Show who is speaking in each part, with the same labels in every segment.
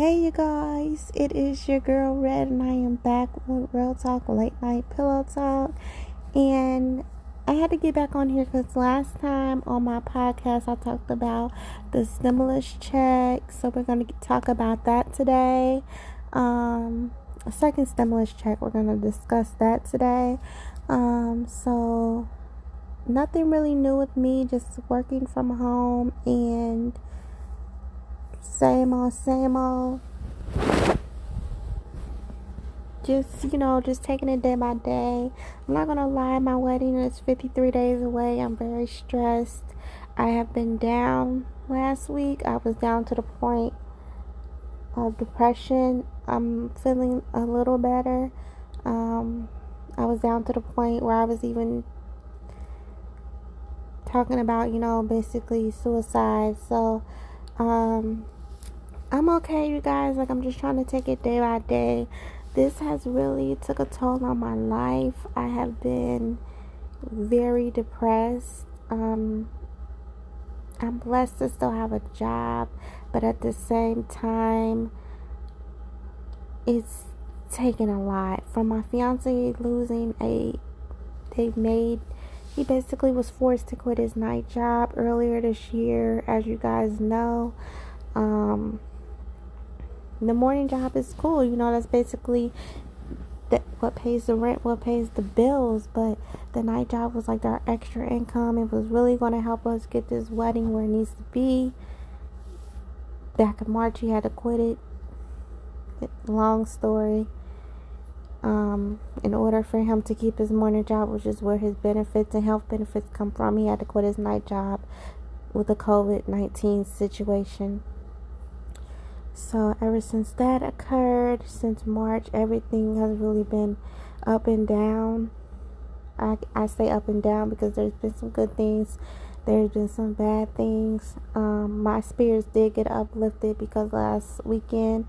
Speaker 1: Hey, you guys, it is your girl Red, and I am back with Real Talk Late Night Pillow Talk. And I had to get back on here because last time on my podcast I talked about the stimulus check, so we're going to talk about that today. Um, a second stimulus check, we're going to discuss that today. Um, so nothing really new with me, just working from home and same old, same old. Just, you know, just taking it day by day. I'm not gonna lie, my wedding is 53 days away. I'm very stressed. I have been down last week. I was down to the point of depression. I'm feeling a little better. Um, I was down to the point where I was even talking about, you know, basically suicide. So, um, I'm okay, you guys. Like, I'm just trying to take it day by day. This has really took a toll on my life. I have been very depressed. Um, I'm blessed to still have a job, but at the same time, it's taken a lot. From my fiance losing a, they made he basically was forced to quit his night job earlier this year, as you guys know. Um, the morning job is cool, you know, that's basically that what pays the rent, what pays the bills, but the night job was like our extra income. It was really going to help us get this wedding where it needs to be. Back in March, he had to quit it. Long story um, in order for him to keep his morning job, which is where his benefits and health benefits come from, he had to quit his night job with the COVID 19 situation. So, ever since that occurred, since March, everything has really been up and down. I, I say up and down because there's been some good things, there's been some bad things. Um, my spirits did get uplifted because last weekend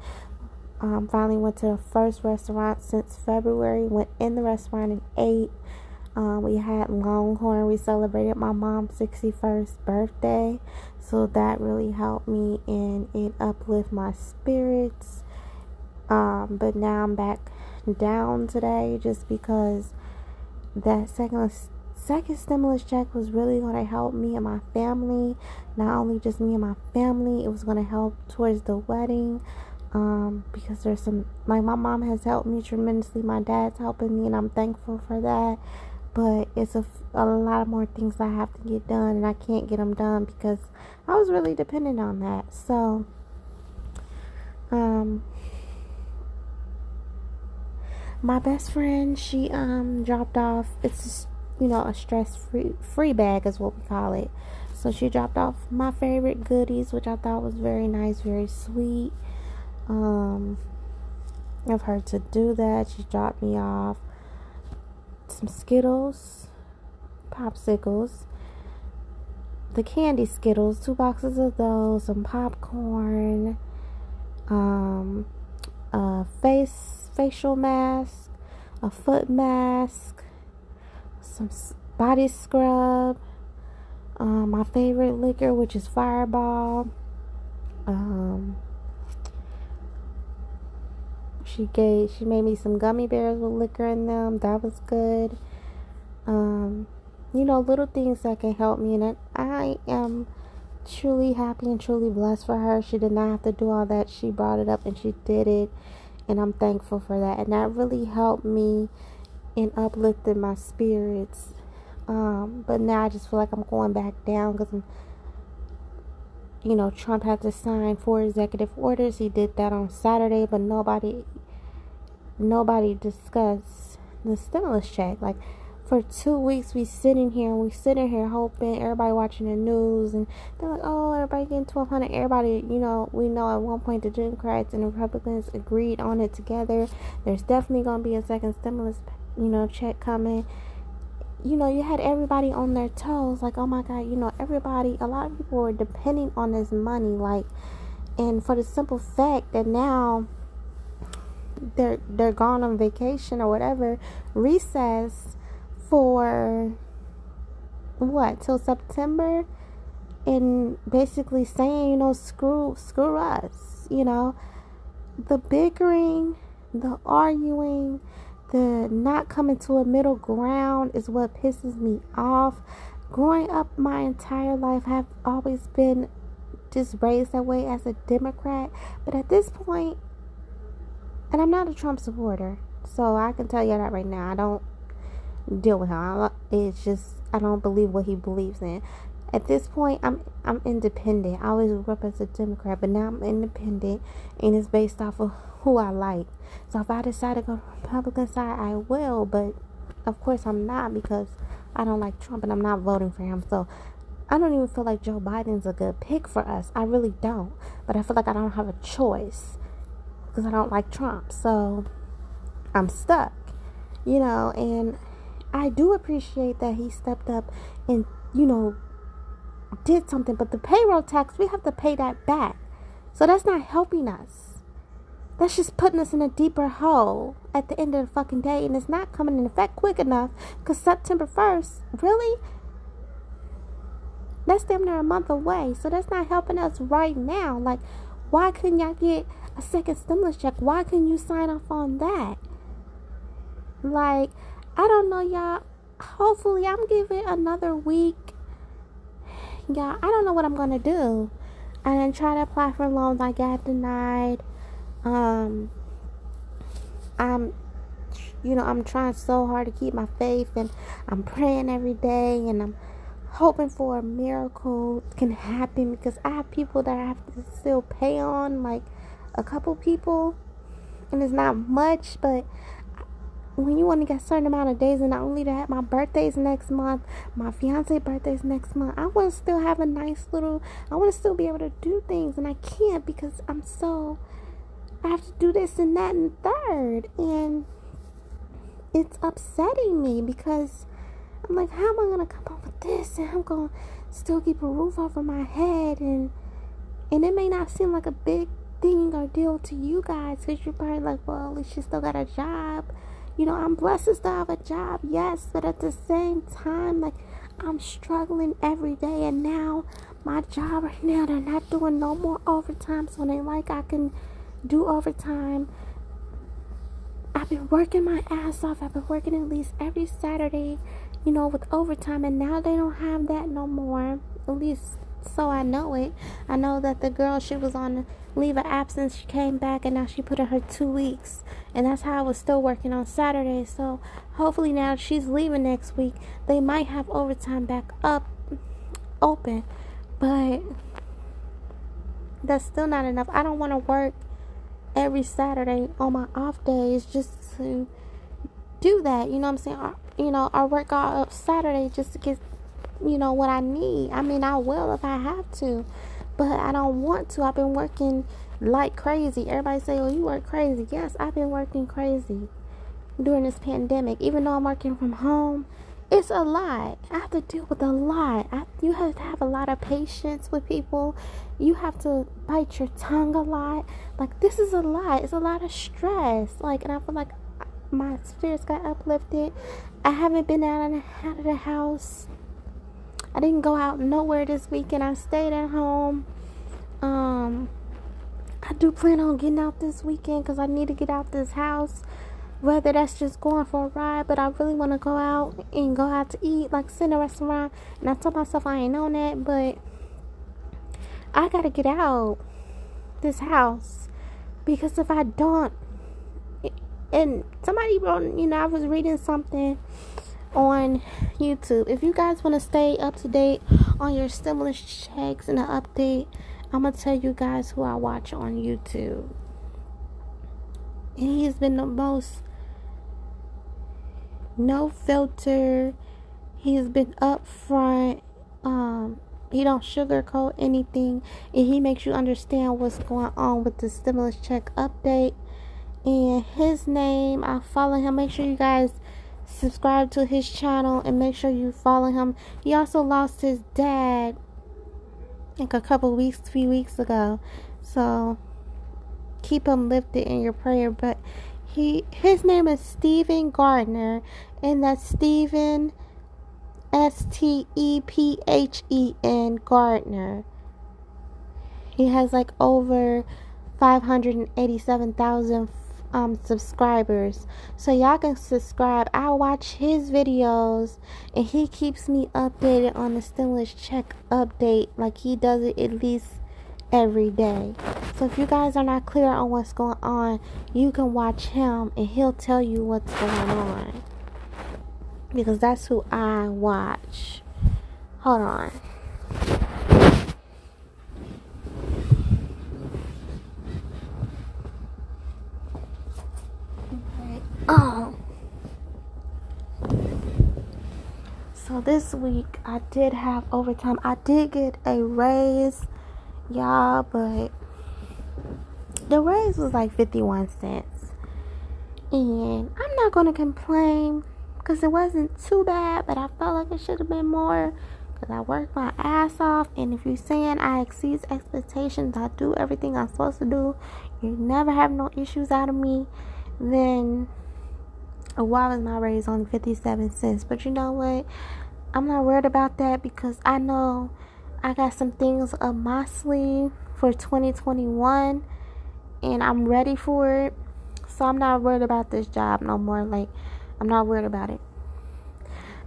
Speaker 1: um, finally went to the first restaurant since February. Went in the restaurant and ate. Um, we had Longhorn. We celebrated my mom's 61st birthday. So that really helped me and it uplift my spirits. Um, but now I'm back down today just because that second second stimulus check was really going to help me and my family. Not only just me and my family, it was going to help towards the wedding um, because there's some like my mom has helped me tremendously. My dad's helping me and i'm thankful for that. But it's a, a lot more things i have to get done and i can't get them done because i was really dependent on that. So um my best friend she um dropped off it's just, you know a stress free free bag is what we call it. So she dropped off my favorite goodies which i thought was very nice very sweet um, of her to do that. She dropped me off some Skittles, popsicles, the candy Skittles, two boxes of those, some popcorn, um, a face facial mask, a foot mask, some body scrub, um, my favorite liquor, which is Fireball. Um, she gave she made me some gummy bears with liquor in them. That was good. Um, you know, little things that can help me and I am truly happy and truly blessed for her. She did not have to do all that. She brought it up and she did it and I'm thankful for that. And that really helped me in uplifting my spirits. Um, but now I just feel like I'm going back down because I'm you know, Trump had to sign four executive orders. He did that on Saturday, but nobody nobody discussed the stimulus check. Like for two weeks we sitting here and we sitting here hoping everybody watching the news and they're like, Oh, everybody getting twelve hundred everybody you know, we know at one point the Democrats and the Republicans agreed on it together. There's definitely gonna be a second stimulus you know, check coming you know, you had everybody on their toes, like, oh my God, you know, everybody, a lot of people were depending on this money, like, and for the simple fact that now they're they're gone on vacation or whatever, recess for what till September, and basically saying, you know, screw screw us, you know, the bickering, the arguing, the not coming to a middle ground is what pisses me off. Growing up my entire life, I've always been just raised that way as a Democrat. But at this point, and I'm not a Trump supporter, so I can tell you that right now. I don't deal with him. It's just I don't believe what he believes in. At this point, I'm I'm independent. I always grew up as a Democrat, but now I'm independent, and it's based off of who I like. So if I decide to go to the Republican side, I will. But of course, I'm not because I don't like Trump, and I'm not voting for him. So I don't even feel like Joe Biden's a good pick for us. I really don't. But I feel like I don't have a choice because I don't like Trump. So I'm stuck, you know, and I do appreciate that he stepped up and, you know, did something. But the payroll tax, we have to pay that back. So that's not helping us. That's just putting us in a deeper hole at the end of the fucking day. And it's not coming in effect quick enough because September 1st, really? That's damn near a month away. So that's not helping us right now. Like, why couldn't y'all get a second stimulus check? Why couldn't you sign off on that? Like, I don't know, y'all. Hopefully, I'm giving another week. Y'all, I don't know what I'm gonna do. I didn't try to apply for loans. I got denied. Um, I'm, you know, I'm trying so hard to keep my faith, and I'm praying every day, and I'm hoping for a miracle can happen because I have people that I have to still pay on, like a couple people, and it's not much, but when you get a certain amount of days, and not only that, my birthday's next month, my fiance birthday's next month. I want to still have a nice little. I want to still be able to do things, and I can't because I'm so. I have to do this and that and third, and it's upsetting me because I'm like, how am I gonna come up with this, and I'm gonna still keep a roof over my head, and and it may not seem like a big thing or deal to you guys because you're probably like, well, at least she still got a job you know, I'm blessed to have a job, yes, but at the same time, like I'm struggling every day, and now my job right now, they're not doing no more overtime, so they like I can do overtime. I've been working my ass off. I've been working at least every Saturday, you know, with overtime, and now they don't have that no more. At least so I know it. I know that the girl she was on leave of absence, she came back and now she put in her two weeks, and that's how I was still working on Saturday. So hopefully now she's leaving next week, they might have overtime back up open, but that's still not enough. I don't want to work every Saturday on my off days just to do that. You know what I'm saying? You know, I work all Saturday just to get you know, what I need. I mean, I will if I have to, but I don't want to. I've been working like crazy. Everybody say, "Oh, you work crazy." Yes, I've been working crazy during this pandemic. Even though I'm working from home, it's a lot. I have to deal with a lot. I, you have to have a lot of patience with people. You have to bite your tongue a lot. Like this is a lot. It's a lot of stress. Like, and I feel like uh, my spirits got uplifted. I haven't been out of the house I didn't go out nowhere this weekend. I stayed at home. Um, I do plan on getting out this weekend because I need to get out this house. Whether that's just going for a ride, but I really want to go out and go out to eat, like sit in a restaurant. And I told myself I ain't on that, but I gotta get out this house because if I don't, and somebody wrote, you know, I was reading something on YouTube. If you guys want to stay up to date on your stimulus checks and an update, I'm going to tell you guys who I watch on YouTube. And he's been the most no filter. He's been upfront. Um, he don't sugarcoat anything, and he makes you understand what's going on with the stimulus check update. And his name, I follow him. Make sure you guys subscribe to his channel and make sure you follow him. He also lost his dad like a couple weeks, few weeks ago. So keep him lifted in your prayer. But he his name is Stephen Gardner and that's Stephen S T E P H E N Gardner. He has like over 587,000 um, subscribers. So y'all can subscribe. I watch his videos and he keeps me updated on the stimulus check update like he does it at least every day. So if you guys are not clear on what's going on, you can watch him and he'll tell you what's going on. Because that's who I watch. Hold on. Oh. So this week I did have overtime. I did get a raise, y'all, but the raise was like 51 cents. And I'm not going to complain because it wasn't too bad, but I felt like it should have been more because I worked my ass off. And if you're saying I exceed expectations, I do everything I'm supposed to do, you never have no issues out of me, then why was my raise only 57 cents? But you know what? I'm not worried about that because I know I got some things up my sleeve for 2021 and I'm ready for it. So I'm not worried about this job no more. Like, I'm not worried about it.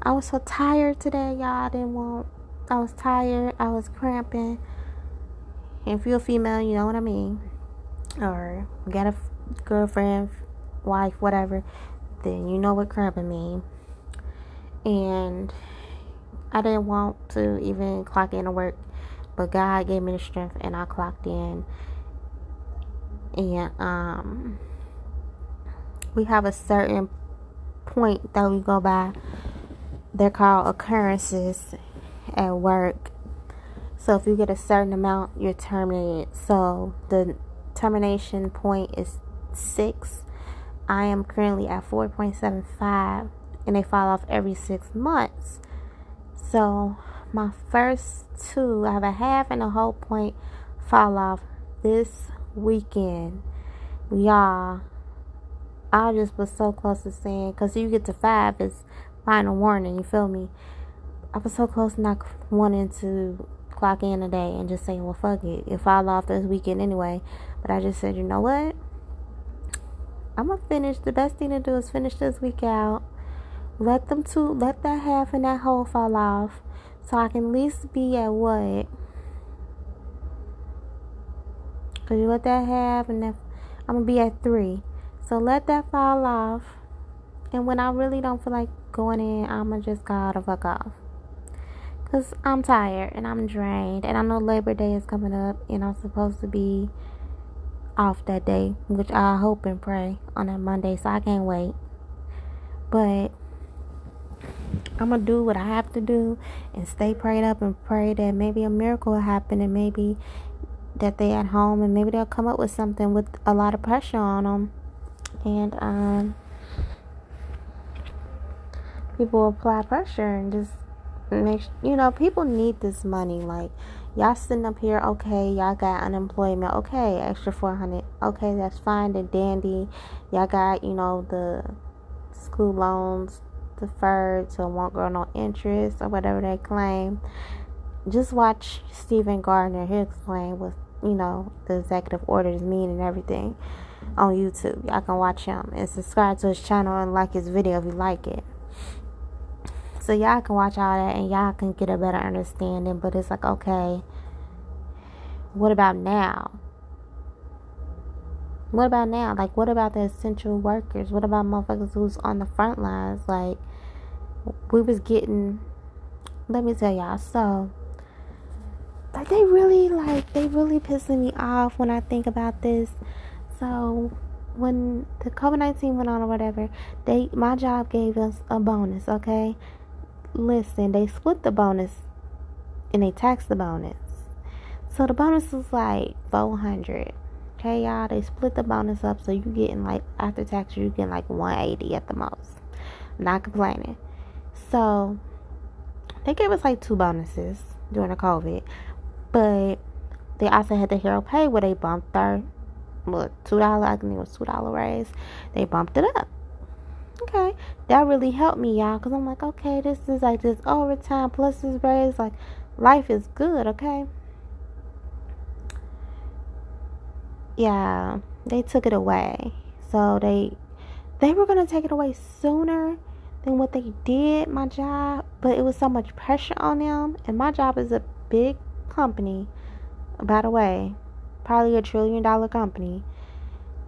Speaker 1: I was so tired today, y'all. I didn't want, I was tired. I was cramping. If you're a female, you know what I mean. Or got a girlfriend, wife, whatever then you know what cramping mean. And I didn't want to even clock in to work, but God gave me the strength and I clocked in. And um we have a certain point that we go by. They're called occurrences at work. So if you get a certain amount, you're terminated. So the termination point is six I am currently at 4.75 and they fall off every six months. So my first two, I have a half and a whole point fall off this weekend. Y'all, I just was so close to saying, because you get to five, it's final warning, you feel me? I was so close to not wanting to clock in today and just saying, well, fuck it. It fall off this weekend anyway. But I just said, you know what? I'm gonna finish. The best thing to do is finish this week out. Let them two, let that half and that whole fall off, so I can at least be at what? Cause you let that half and that, I'm gonna be at three. So let that fall off, and when I really don't feel like going in, I'ma just go the fuck off. Cause I'm tired and I'm drained, and I know Labor Day is coming up, and I'm supposed to be off that day, which I hope and pray on that Monday, so I can't wait. But I'm gonna do what I have to do and stay prayed up and pray that maybe a miracle will happen and maybe that they at home and maybe they'll come up with something with a lot of pressure on them and um people apply pressure and just make you know people need this money. Like y'all sitting up here okay y'all got unemployment okay extra 400 okay that's fine and dandy. Y'all got you know the school loans deferred so won't grow no interest or whatever they claim just watch Stephen Gardner He'll explain what you know the executive orders mean and everything on YouTube y'all can watch him and subscribe to his channel and like his video if you like it so y'all can watch all that and y'all can get a better understanding. But it's like, okay, what about now? What about now? Like, what about the essential workers? What about motherfuckers who's on the front lines? Like, we was getting. Let me tell y'all. So, like, they really like they really pissing me off when I think about this. So, when the COVID nineteen went on or whatever, they my job gave us a bonus. Okay, listen, they split the bonus and they taxed the bonus. So the bonus was like 400. Okay, y'all, they split the bonus up so you getting like after tax you getting like 180 at the most. Not complaining. So they gave us like two bonuses during the COVID, but they also had the hero pay where they bumped their what two dollar I think it was two dollar raise. They bumped it up okay that really helped me y'all because i'm like okay this is like this overtime plus this raise like life is good okay yeah, they took it away. So they they were gonna take it away sooner than what they did my job, but it was so much pressure on them. And my job is a big company, by the way, probably a trillion dollar company,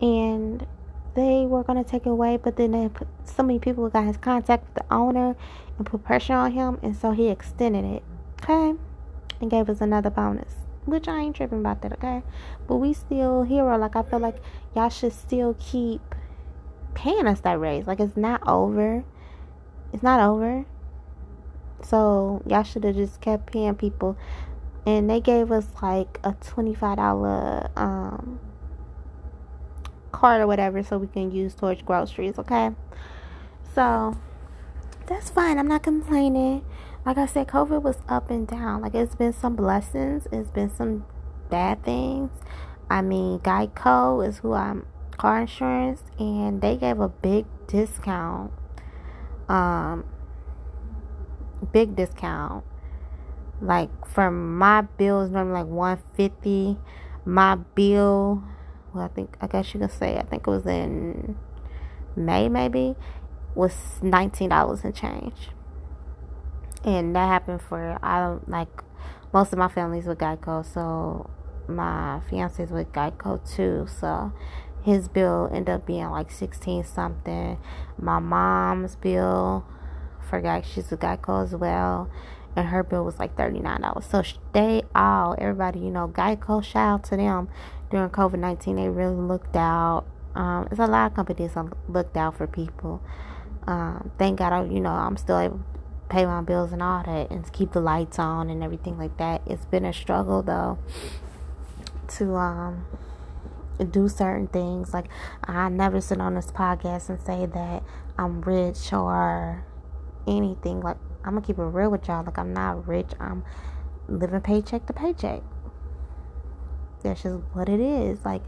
Speaker 1: and they were gonna take it away, but then they put so many people got his contact with the owner and put pressure on him, and so he extended it, okay, and gave us another bonus. Which I ain't tripping about that, okay? But we still hero. Like I feel like y'all should still keep paying us that raise. Like it's not over. It's not over. So y'all should have just kept paying people. And they gave us like a twenty-five dollar um card or whatever so we can use towards groceries, okay? So that's fine. I'm not complaining. Like I said, COVID was up and down. Like it's been some blessings, it's been some bad things. I mean, Geico is who I'm car insurance and they gave a big discount. Um big discount. Like for my bill is normally like 150. My bill well I think I guess you can say I think it was in May maybe was nineteen dollars and change and that happened for I don't like most of my family's with Geico, so my fiance's with Geico too. So his bill ended up being like sixteen something. My mom's bill forgot she's with Geico as well, and her bill was like thirty nine dollars. So they all everybody you know Geico shout out to them during COVID nineteen. They really looked out. Um, it's a lot of companies that looked out for people. Um, thank God, you know, I'm still able pay my bills and all that and keep the lights on and everything like that. It's been a struggle though to um do certain things. Like I never sit on this podcast and say that I'm rich or anything. Like I'm gonna keep it real with y'all. Like I'm not rich. I'm living paycheck to paycheck. That's just what it is. Like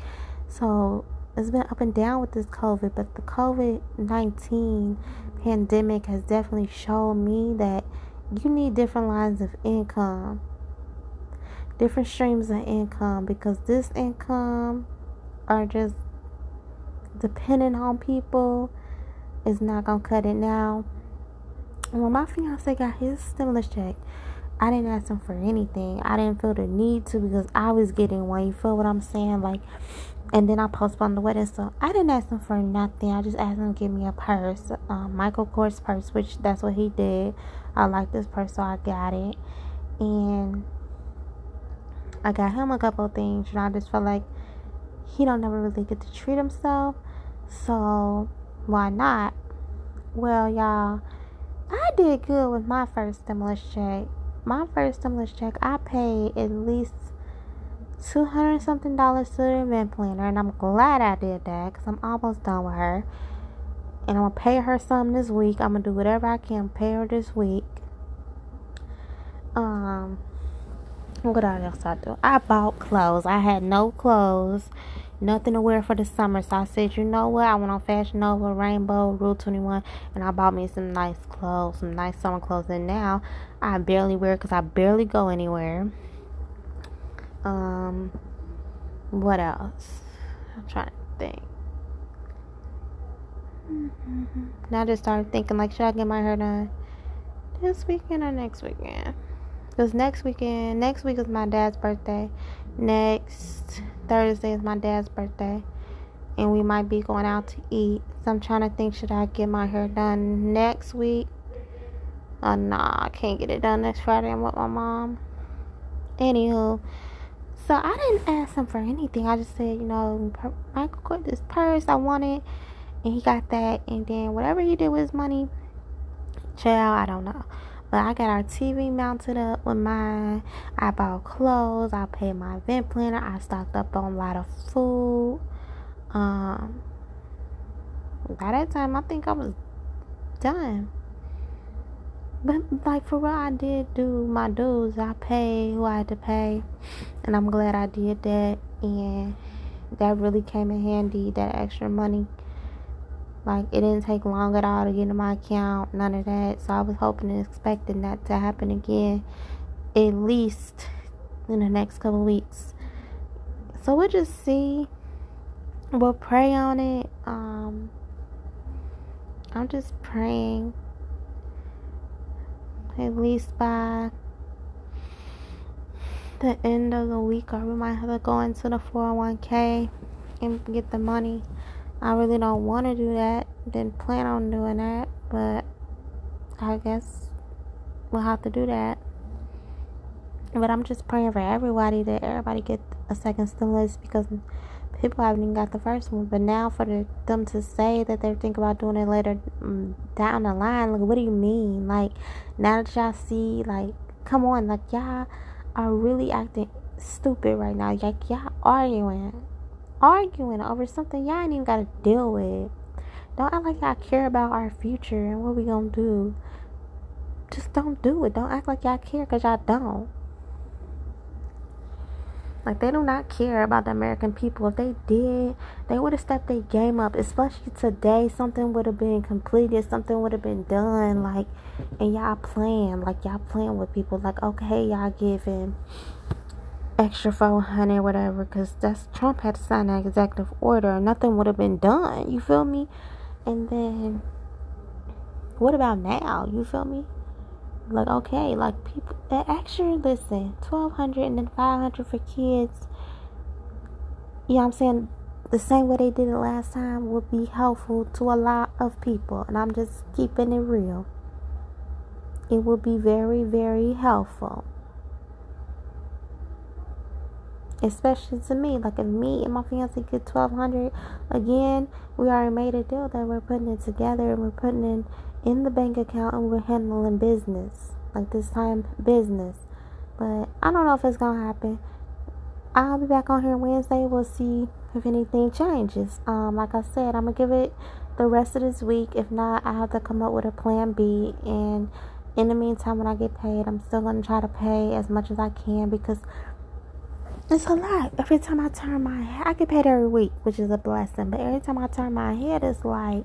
Speaker 1: so it's been up and down with this COVID, but the COVID 19 pandemic has definitely shown me that you need different lines of income, different streams of income, because this income are just dependent on people is not gonna cut it now. When my fiance got his stimulus check, I didn't ask him for anything. I didn't feel the need to because I was getting one. You feel what I'm saying? Like and then I postponed the wedding. So I didn't ask him for nothing. I just asked him to give me a purse, um, Michael Kors purse, which that's what he did. I like this purse, so I got it, and I got him a couple things. And I just felt like he don't never really get to treat himself, so why not? Well, y'all, I did good with my first stimulus check. My first stimulus check, I paid at least two hundred something dollars to the event planner, and I'm glad I did that because I'm almost done with her. And I'm gonna pay her some this week. I'm gonna do whatever I can pay her this week. Um, what else I do? I bought clothes. I had no clothes, nothing to wear for the summer. So I said, you know what? I went on Fashion Nova, Rainbow, Rue 21, and I bought me some nice clothes, some nice summer clothes. And now I barely wear because I barely go anywhere. Um, what else? I'm trying to think. Mm-hmm. Now I just started thinking like, should I get my hair done this weekend or next weekend? Because next weekend, next week is my dad's birthday. Next Thursday is my dad's birthday. And we might be going out to eat. So I'm trying to think, should I get my hair done next week? Oh, nah, I can't get it done next Friday. I'm with my mom. Anywho, so I didn't ask him for anything. I just said, you know, Michael got this purse I wanted, and he got that. And then whatever he did with his money, child, I don't know. But I got our TV mounted up with mine. I bought clothes. I paid my event planner. I stocked up on a lot of food. Um, by that time, I think I was done. But like for what I did do my dues, I paid who I had to pay, and I'm glad I did that. And that really came in handy. That extra money, like it didn't take long at all to get in my account. None of that. So I was hoping and expecting that to happen again, at least in the next couple weeks. So we'll just see. we'll pray on it. Um, I'm just praying at least by the end of the week, or we might have to go into the 401k and get the money. I really don't want to do that. Didn't plan on doing that, but I guess we'll have to do that. But I'm just praying for everybody that everybody get a second stimulus because people haven't even got the first one. But now for the, them to say that they're thinking about doing it later um, down the line, like what do you mean? Like now that y'all see, like come on, like y'all are really acting stupid right now. Like y'all arguing, arguing over something y'all ain't even got to deal with. Don't act like y'all care about our future and what we gonna do. Just don't do it. Don't act like y'all care because y'all don't. Like they do not care about the American people. If they did, they would have stepped their game up. Especially today, something would have been completed, something would have been done. Like, and y'all playing, like y'all playing with people. Like, okay, y'all giving extra four hundred, whatever, because that's Trump had to sign that executive order. Nothing would have been done. You feel me? And then, what about now? You feel me? Like okay like people that actually listen 1200 and then 500 for kids you know what i'm saying? The same way they did it last time will be helpful to a lot of people and i'm just keeping it real. It will be very very helpful. Especially to me like if me and my fiance get 1200 again we already made a deal that we're putting it together and we're putting in in the bank account and we're handling business. Like this time, business. But I don't know if it's gonna happen. I'll be back on here Wednesday. We'll see if anything changes. Um, like I said, I'm gonna give it the rest of this week. If not, I have to come up with a plan B. And in the meantime, when I get paid, I'm still gonna try to pay as much as I can because it's a lot. Every time I turn my head, I get paid every week, which is a blessing. But every time I turn my head, it's like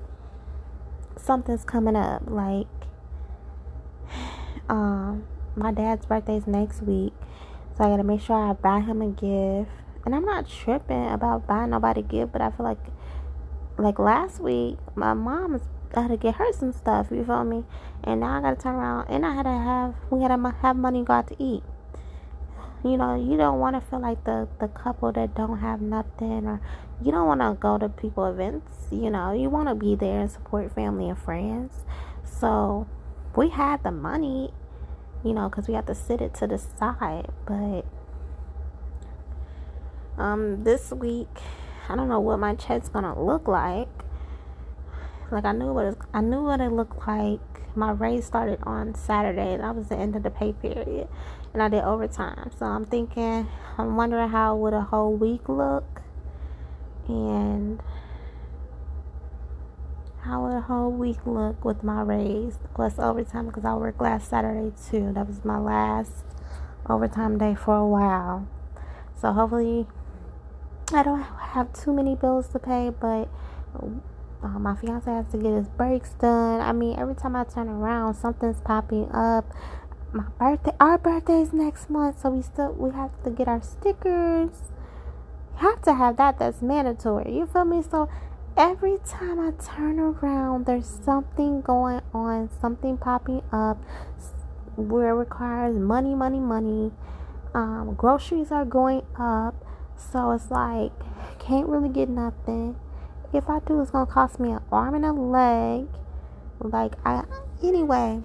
Speaker 1: something's coming up. Like, um, my dad's birthday's next week, so I gotta make sure I buy him a gift. And I'm not tripping about buying nobody a gift, but I feel like, like last week, my mom had to get her some stuff. You feel me? And now I gotta turn around, and I had to have we had to have money go out to eat you know you don't want to feel like the the couple that don't have nothing or you don't want to go to people events you know you want to be there and support family and friends. So we had the money you know because we had to sit it to the side but um this week i don't know what my check's gonna look like. Like i knew what it, i knew what it looked like. My raise started on saturday and that was the end of the pay period and I did overtime. So I'm thinking, I'm wondering how would a whole week look, and how a whole week look with my raise plus overtime because I worked last Saturday too. That was my last overtime day for a while. So hopefully, I don't have too many bills to pay, but. Uh, my fiance has to get his brakes done. I mean, every time I turn around, something's popping up my birthday our birthday's next month so we still we have to get our stickers you have to have that that's mandatory you feel me so every time i turn around there's something going on something popping up where it requires money money money um, groceries are going up so it's like can't really get nothing if i do it's gonna cost me an arm and a leg like i anyway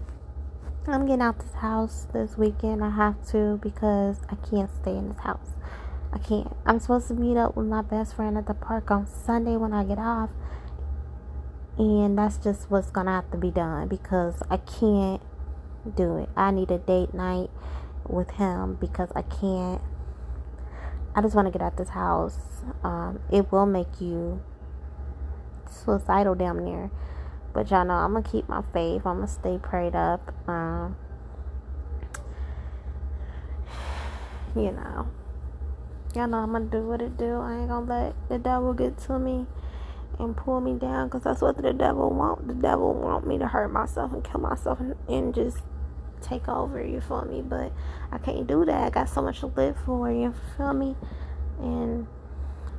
Speaker 1: I'm getting out this house this weekend. I have to because I can't stay in this house. I can't. I'm supposed to meet up with my best friend at the park on Sunday when I get off. And that's just what's gonna have to be done because I can't do it. I need a date night with him because I can't. I just want to get out this house. Um, it will make you suicidal down there. But y'all know I'm gonna keep my faith. I'm gonna stay prayed up. Um, you know, y'all know I'm gonna do what it do. I ain't gonna let the devil get to me and pull me down because that's what the devil want. The devil want me to hurt myself and kill myself and, and just take over. You feel me? But I can't do that. I got so much to live for. You feel me? And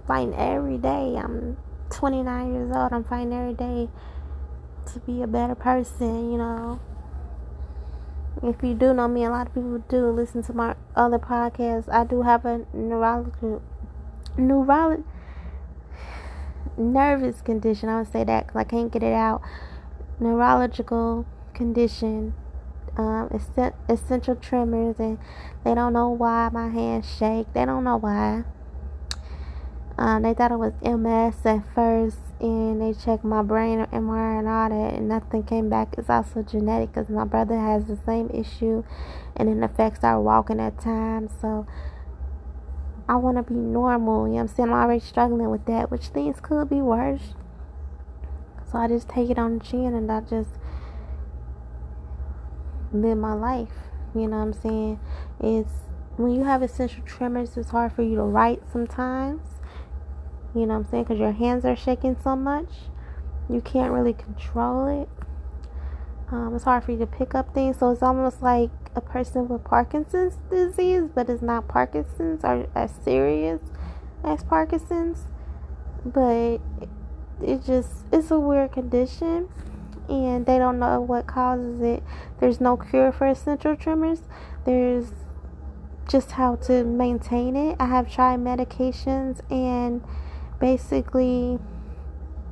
Speaker 1: fighting every day. I'm 29 years old. I'm fighting every day to be a better person, you know. If you do know me, a lot of people do listen to my other podcasts. I do have a neurological, neurolog, nervous condition. I would say that because I can't get it out. Neurological condition, um, essential tremors, and they don't know why my hands shake. They don't know why. Um, they thought it was MS at first, and they checked my brain MRI and all that, and nothing came back. It's also genetic because my brother has the same issue, and it affects our walking at times. So I want to be normal. You know what I'm saying? I'm already struggling with that, which things could be worse. So I just take it on the chin and I just live my life. You know what I'm saying? It's when you have essential tremors, it's hard for you to write sometimes you know what I'm saying? Because your hands are shaking so much. You can't really control it. Um, it's hard for you to pick up things. So it's almost like a person with Parkinson's disease, but it's not Parkinson's or as serious as Parkinson's. But it just, it's a weird condition. And they don't know what causes it. There's no cure for essential tremors. There's just how to maintain it. I have tried medications and basically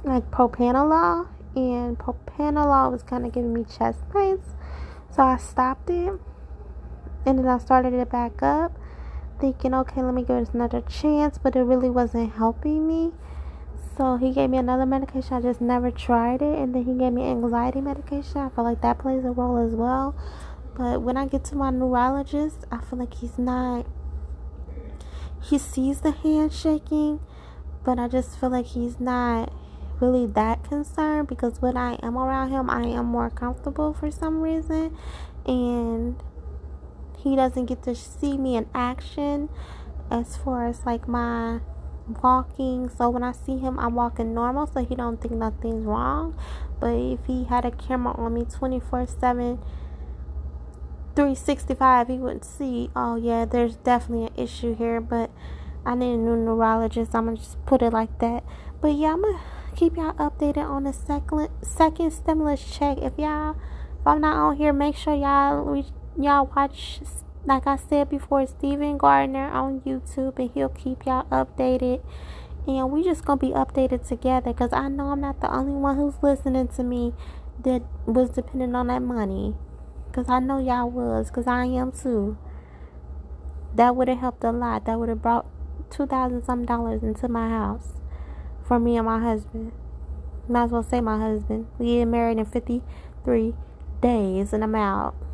Speaker 1: like propranolol, and propranolol was kind of giving me chest pains, so I stopped it, and then I started it back up, thinking, okay, let me give it another chance, but it really wasn't helping me. So he gave me another medication. I just never tried it, and then he gave me anxiety medication. I feel like that plays a role as well. But when I get to my neurologist, I feel like he's not. He sees the hand shaking, but I just feel like he's not really that concerned because when I am around him, I am more comfortable for some reason, and he doesn't get to see me in action as far as like my walking. So when i see him i'm walking normal so he don't think nothing's wrong. But if he had a camera on me 24 7 365 he wouldn't see oh yeah there's definitely an issue here. But I need a new neurologist. I'm gonna just put it like that. But yeah, I'm gonna keep y'all updated on the second second stimulus check. If y'all if I'm not on here, make sure y'all y'all watch like I said before Stephen Gardner on YouTube and he'll keep y'all updated. And we just gonna be updated together because I know I'm not the only one who's listening to me that was depending on that money. Because I know y'all was, because I am too. That would have helped a lot. That would have brought two thousand some dollars into my house for me and my husband. Might as well say my husband. We get married in fifty three days and I'm out.